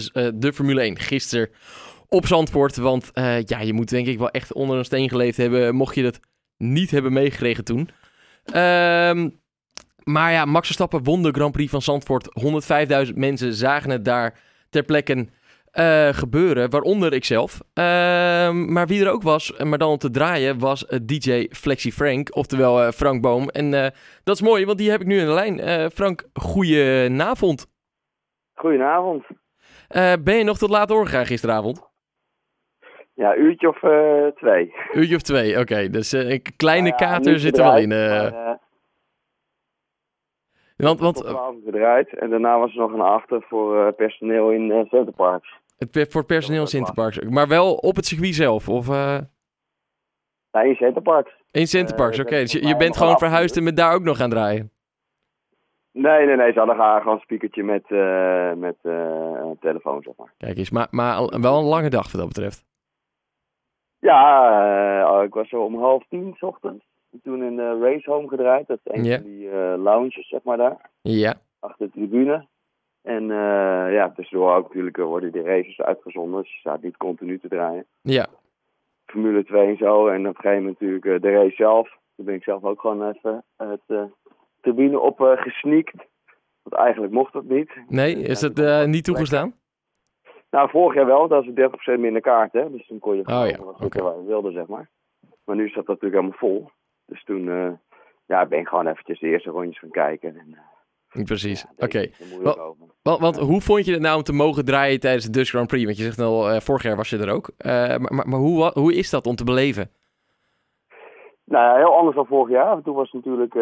Dus, eh, de Formule 1 gisteren op Zandvoort. Want eh, ja, je moet denk ik wel echt onder een steen geleefd hebben, mocht je dat niet hebben meegekregen toen. Ehm, maar ja, Max Verstappen won de Grand Prix van Zandvoort. 105.000 mensen zagen het daar ter plekke eh, gebeuren, waaronder ikzelf. Ehm, maar wie er ook was, maar dan om te draaien, was DJ Flexi Frank, oftewel Frank Boom. En dat is mooi, want die heb ik nu in de lijn. Frank, goedenavond. Goedenavond. Ben je nog tot laat doorgegaan gisteravond? Ja, uurtje of twee. Uurtje of twee, oké. Dus een kleine nou kater zit er wel in. Want, want, gedraaid en daarna was er nog een achter voor uh, personeel in uh, Centerparks. Het, voor personeel in Centerparks, maar wel op het circuit zelf? Of, uh... Nee, in Centerparks. In Centerparks, oké. Dus je, bent gewoon verhuisd en met daar ook nog gaan draaien? Nee, nee, nee. Ze hadden gewoon een speakertje met, met een telefoon, zeg maar. Kijk eens, maar, maar wel een lange dag wat dat betreft. Ja, ik was zo om half tien s ochtends toen in de Race Home gedraaid. Dat is een van die lounges, zeg maar daar. Ja. Achter de tribune. En ja, tussendoor ook natuurlijk eh, worden die races uitgezonden. Dus je staat niet continu te draaien. Ja. Formule 2 en zo. En op een gegeven moment natuurlijk de race zelf. Toen ben ik zelf ook gewoon even het tribune op gesneakt. Want eigenlijk mocht dat niet. Nee, is het niet toegestaan? Nou, vorig jaar wel. Dat is 30% minder kaarten. Dus toen kon je gewoon oh, ja. wat okay. je wilde, zeg maar. Maar nu staat dat natuurlijk helemaal vol. Dus toen uh, ja, ben ik gewoon eventjes de eerste rondjes gaan kijken. En, uh, Precies, oké. Want, want, hoe vond je het nou om te mogen draaien tijdens de Dutch Grand Prix? Want je zegt al, uh, vorig jaar was je er ook. maar, maar, maar hoe, hoe is dat om te beleven? Nou ja, heel anders dan vorig jaar. Toen was het natuurlijk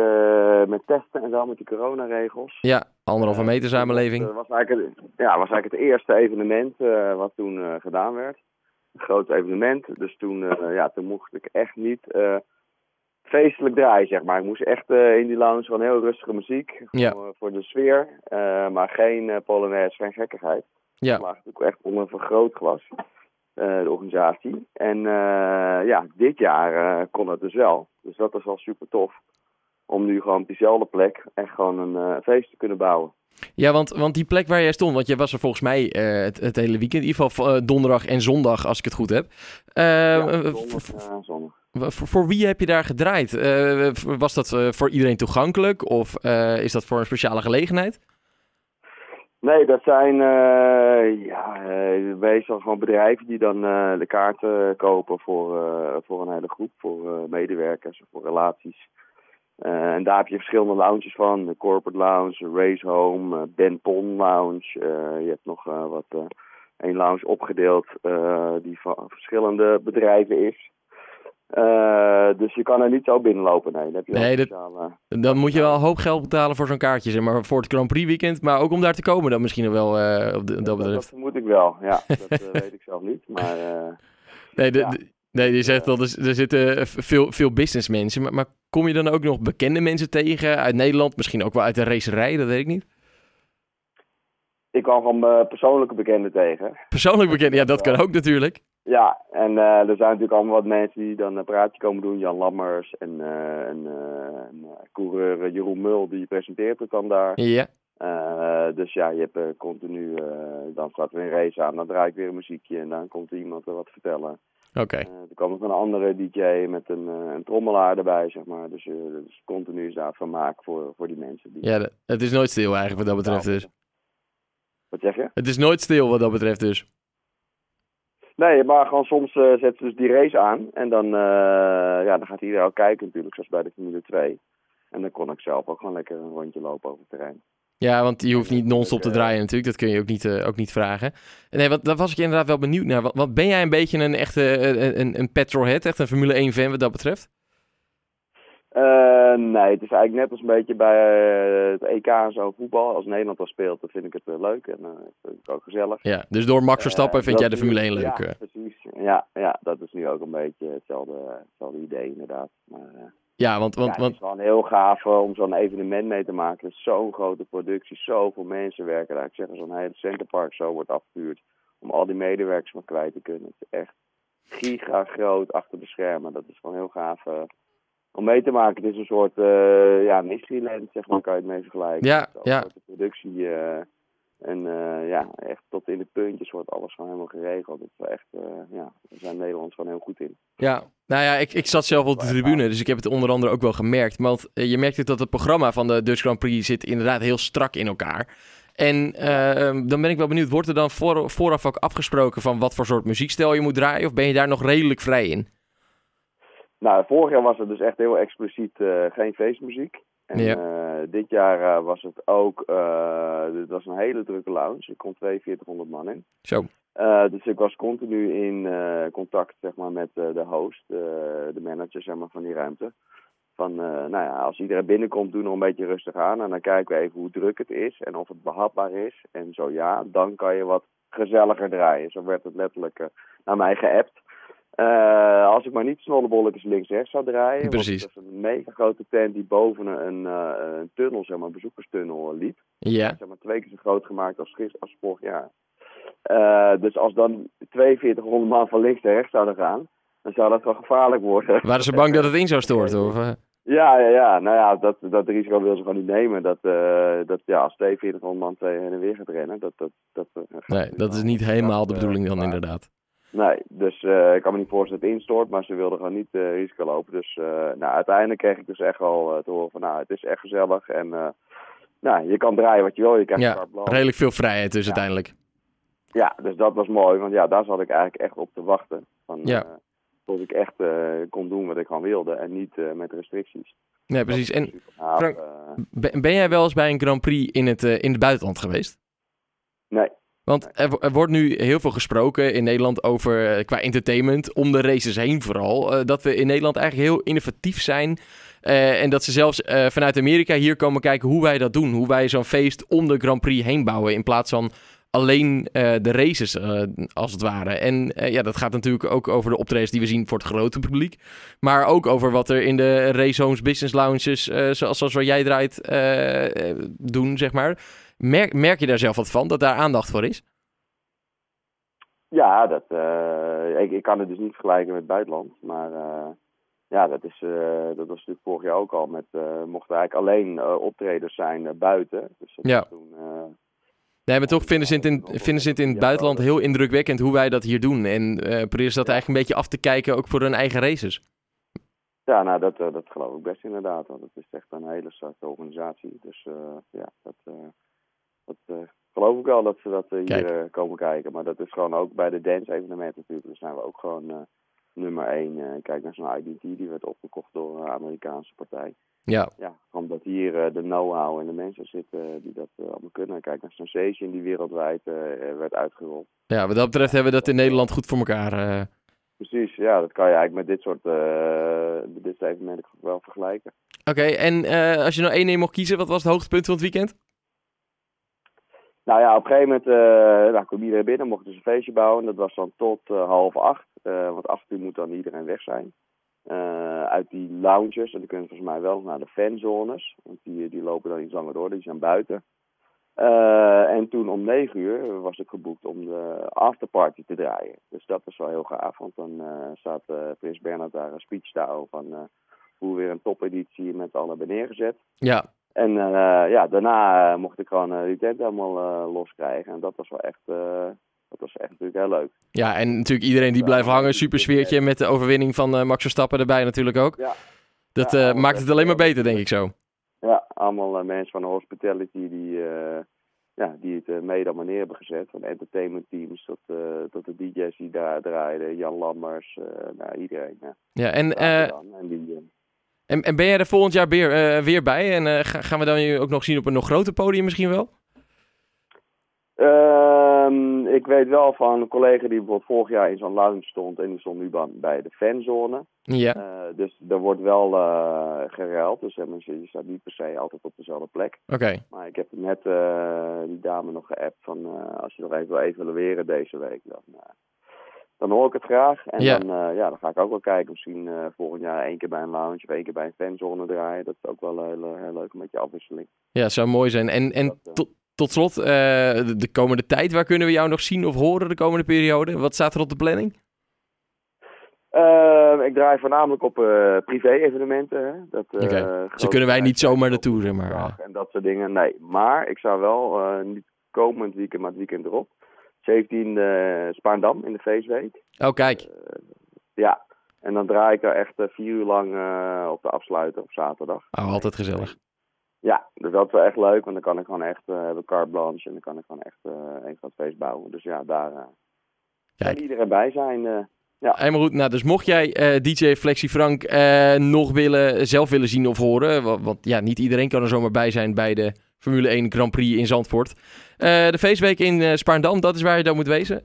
met testen en zo, met de coronaregels. Ja, anderhalve meter samenleving. Dat was eigenlijk, het, ja, was eigenlijk het eerste evenement wat toen gedaan werd. Een groot evenement. Dus toen, ja, toen mocht ik echt niet feestelijk draaien, zeg maar. Ik moest echt in die lounge van heel rustige muziek. Ja. Voor, voor de sfeer. Maar geen polonaise, geen gekkigheid. Ja. Maar natuurlijk echt onder een vergrootglas. De organisatie. En ja, dit jaar kon het dus wel. Dus dat is wel super tof. Om nu gewoon op diezelfde plek echt gewoon een feest te kunnen bouwen. Ja, want, want die plek waar jij stond, want jij was er volgens mij het, het, hele weekend, in ieder geval donderdag en zondag, als ik het goed heb. ja, zondag, zondag. Voor, wie heb je daar gedraaid? Was dat voor iedereen toegankelijk of is dat voor een speciale gelegenheid? Nee, dat zijn ja, meestal gewoon bedrijven die dan de kaarten kopen voor, voor een hele groep, voor medewerkers, voor relaties. en daar heb je verschillende lounges van. De Corporate Lounge, Race Home, Ben Pon Lounge. je hebt nog wat, een lounge opgedeeld die van verschillende bedrijven is. Uh, dus je kan er niet zo binnenlopen. Nee, dan, heb je nee, dat, dan moet je wel een hoop geld betalen voor zo'n kaartje, zeg maar, voor het Grand Prix weekend. Maar ook om daar te komen dan misschien wel, uh, op de, dat, dat vermoed ik wel, ja. dat uh, weet ik zelf niet, maar... nee, de, ja. de, nee, je zegt al, er, er zitten veel, veel businessmensen. Maar, maar, kom je dan ook nog bekende mensen tegen uit Nederland? Misschien ook wel uit de racerij, dat weet ik niet. Ik kwam gewoon persoonlijke bekenden tegen. Persoonlijk bekenden, ja, dat kan ook natuurlijk. Ja, en uh, er zijn natuurlijk allemaal wat mensen die dan een praatje komen doen. Jan Lammers en uh, uh, een coureur Jeroen Mul, die presenteert het dan daar. Ja. dus ja, je hebt continu, dan staat er een race aan, dan draai ik weer een muziekje en dan komt iemand er wat vertellen. Oké. Okay. er kwam nog een andere DJ met een, een trommelaar erbij, zeg maar. Dus, dus continu is daar vermaak voor, voor die mensen. Die... Ja, het is nooit stil eigenlijk wat dat betreft dus. Wat zeg je? Het is nooit stil wat dat betreft dus. Nee, maar gewoon soms uh, zetten ze dus die race aan. En dan, uh, ja, dan gaat iedereen ook kijken natuurlijk, zoals bij de Formule 2. En dan kon ik zelf ook gewoon lekker een rondje lopen over het terrein. Ja, want je hoeft niet non-stop te draaien natuurlijk. Dat kun je ook niet, uh, ook niet vragen. Nee, wat, daar was ik inderdaad wel benieuwd naar. Wat, wat ben jij een beetje een echte een, een petrolhead? Echt een Formule 1-fan wat dat betreft? Uh, nee, het is eigenlijk net als een beetje bij uh, het EK en zo voetbal. Als Nederland al speelt, dan vind ik het uh, leuk en vind ik ook gezellig. Ja, dus door Max Verstappen vind jij de Formule 1 leuk? Ja, precies. Ja, ja, dat is nu ook een beetje hetzelfde, hetzelfde idee inderdaad. Maar, ja, want... want, ja, want... Het is gewoon heel gaaf om zo'n evenement mee te maken. Zo'n grote productie, zoveel mensen werken daar. Ik zeg, zo'n hele centerpark zo wordt afgevuurd om al die medewerkers maar kwijt te kunnen. Het is echt giga groot achter de schermen. Dat is gewoon heel gaaf om mee te maken. Het is een soort uh, ja, Mysteryland, zeg maar, kan je het mee vergelijken. Ja, ja. De productie uh, En uh, ja, echt tot in de puntjes wordt alles gewoon helemaal geregeld. Dat is echt, ja, daar zijn Nederlanders gewoon heel goed in. Ja, nou ja, ik, ik zat zelf op de tribune, dus ik heb het onder andere ook wel gemerkt. Want je merkt dat het programma van de Dutch Grand Prix zit inderdaad heel strak in elkaar. En dan ben ik wel benieuwd, wordt er dan voor, vooraf ook afgesproken van wat voor soort muziekstijl je moet draaien? Of ben je daar nog redelijk vrij in? Nou, vorig jaar was het dus echt heel expliciet geen feestmuziek. En ja. uh, dit jaar uh, was het ook, uh, het was een hele drukke lounge. Ik kon 4200 man in. Zo. dus ik was continu in contact zeg maar, met de host, de manager zeg maar, van die ruimte. Van, nou ja, als iedereen binnenkomt, doe nog een beetje rustig aan. En dan kijken we even hoe druk het is en of het behapbaar is. En zo ja, dan kan je wat gezelliger draaien. Zo werd het letterlijk naar mij geappt. Uh, als ik maar niet snollebolletjes links-rechts zou draaien. Precies. Want het was een mega grote tent die boven een, uh, een tunnel, zeg maar, een bezoekerstunnel liep. Ja. Zeg maar twee keer zo groot gemaakt als, gisteren, als vorig jaar. Uh, dus als dan 4200 man van links naar rechts zouden gaan, dan zou dat wel gevaarlijk worden. Waren ze bang dat het in zou storten? Of? Ja, ja, ja. Nou ja, dat, dat risico wil ze gewoon niet nemen. Dat, dat ja, als 4200 man twee heen en weer gaat rennen, dat... dat, dat nee, dat is niet helemaal de bedoeling dan inderdaad. Nee, dus uh, ik kan me niet voorstellen dat het instort, maar ze wilden gewoon niet uh, risico lopen. Dus uh, nou, uiteindelijk kreeg ik dus echt wel te horen van, nou, het is echt gezellig en nou, je kan draaien wat je wil. Je krijgt ja, redelijk veel vrijheid dus ja. uiteindelijk. Ja, dus dat was mooi, want ja, daar zat ik eigenlijk echt op te wachten. Van, ja. tot ik echt kon doen wat ik gewoon wilde en niet met restricties. Nee, precies. En Frank, ben jij wel eens bij een Grand Prix in het, in het buitenland geweest? Nee. Want er, er, wordt nu heel veel gesproken in Nederland over, qua entertainment, om de races heen vooral. Uh, dat we in Nederland eigenlijk heel innovatief zijn. Uh, en dat ze zelfs vanuit Amerika hier komen kijken hoe wij dat doen. Hoe wij zo'n feest om de Grand Prix heen bouwen. In plaats van alleen de races, als het ware. En ja, dat gaat natuurlijk ook over de optredens die we zien voor het grote publiek. Maar ook over wat er in de racehomes, business lounges, zoals, zoals waar jij draait, doen, zeg maar. Merk, merk je daar zelf wat van, dat daar aandacht voor is? Ja, dat, uh, ik, ik, kan het dus niet vergelijken met het buitenland. Maar uh, ja, dat, is, uh, dat was natuurlijk vorig jaar ook al. Met, mochten eigenlijk alleen optreders zijn buiten. Dus dat ja. Toen, nee, maar toch vinden ze het in, vinden ze het in het buitenland heel indrukwekkend hoe wij dat hier doen. En proberen ze dat eigenlijk een beetje af te kijken ook voor hun eigen races. Ja, nou, dat, dat geloof ik best inderdaad. Want het is echt een hele starke organisatie. Dus ja, dat dat uh, geloof ik wel dat ze dat uh, hier uh, komen kijken. Maar dat is gewoon ook bij de dance evenementen natuurlijk. Dus zijn we ook gewoon nummer 1. kijk naar zo'n IDT, die werd opgekocht door een Amerikaanse partij. Ja. Ja, omdat hier de know-how en de mensen zitten die dat allemaal kunnen. Kijk naar Sensation, die wereldwijd werd uitgerold. Ja, wat dat betreft hebben we dat in Nederland goed voor elkaar. Precies, ja, dat kan je eigenlijk met dit soort, dit evenementen wel vergelijken. Oké, okay, en als je nou één ding mocht kiezen, wat was het hoogtepunt van het weekend? Nou ja, op een gegeven moment uh, nou, kwam iedereen binnen, mochten ze een feestje bouwen. Dat was dan tot uh, half acht, uh, want acht uur moet dan iedereen weg zijn. uit die lounges, en dan kunnen volgens mij wel naar de fanzones, want die, die lopen dan iets langer door, die zijn buiten. en toen om negen uur was ik geboekt om de afterparty te draaien. Dus dat was wel heel gaaf, want dan staat Prins Bernhard daar een speech te houden van hoe weer een topeditie met alle hebben neergezet. Ja, en uh, ja, daarna uh, mocht ik gewoon uh, die tent helemaal loskrijgen. En dat was wel echt, dat was echt natuurlijk heel leuk. Ja, en natuurlijk iedereen die blijft hangen. Super sfeertje met de overwinning van Max Verstappen erbij natuurlijk ook. Ja. Dat ja, maakt het alleen maar beter, denk ik zo. Ja, allemaal mensen van de hospitality die, ja, die het mede allemaal neer hebben gezet. Van entertainment teams tot, tot de DJ's die daar draaiden. Jan Lammers, nou, iedereen. Ja, ja en... en die, en, en ben jij er volgend jaar weer, uh, weer bij? En uh, gaan we dan je ook nog zien op een nog groter podium misschien wel? Uh, ik weet wel van een collega die bijvoorbeeld vorig jaar in zo'n lounge stond en die stond nu bij de fanzone. Ja. Uh, dus er wordt wel uh, geruild, dus je staat niet per se altijd op dezelfde plek. Oké. Okay. Maar ik heb net die dame nog geappt van als je nog even wil evalueren deze week, dan dan hoor ik het graag. En ja. Dan, uh, ja, dan ga ik ook wel kijken. Misschien uh, volgend jaar één keer bij een lounge of één keer bij een fanzone draaien. Dat is ook wel heel, heel leuk, een beetje afwisseling. Ja, zou mooi zijn. En, en dat, tot, tot slot, de, de, komende tijd, waar kunnen we jou nog zien of horen de komende periode? Wat staat er op de planning? Ehm, ik draai voornamelijk op privé-evenementen. Dat, okay. Zo kunnen wij niet zomer naartoe, zeg maar. En dat soort dingen, nee. Maar ik zou wel niet komend weekend, maar het weekend erop. 17 uh, Spaandam in de feestweek. Oh, kijk. Uh, ja, en dan draai ik er echt uh, vier uur lang uh, op de afsluiter op zaterdag. Oh, altijd gezellig. Ja, dus dat is wel echt leuk, want dan kan ik gewoon echt, uh, hebben carte blanche en dan kan ik gewoon echt een groot feest bouwen. Dus ja, daar kan iedereen bij zijn. ja. Helemaal goed. Nou, dus mocht jij DJ Flexie Frank nog willen, zelf willen zien of horen, want, want, ja, niet iedereen kan er zomaar bij zijn bij de Formule 1 Grand Prix in Zandvoort. de feestweek in Spaarndam, dat is waar je dan moet wezen.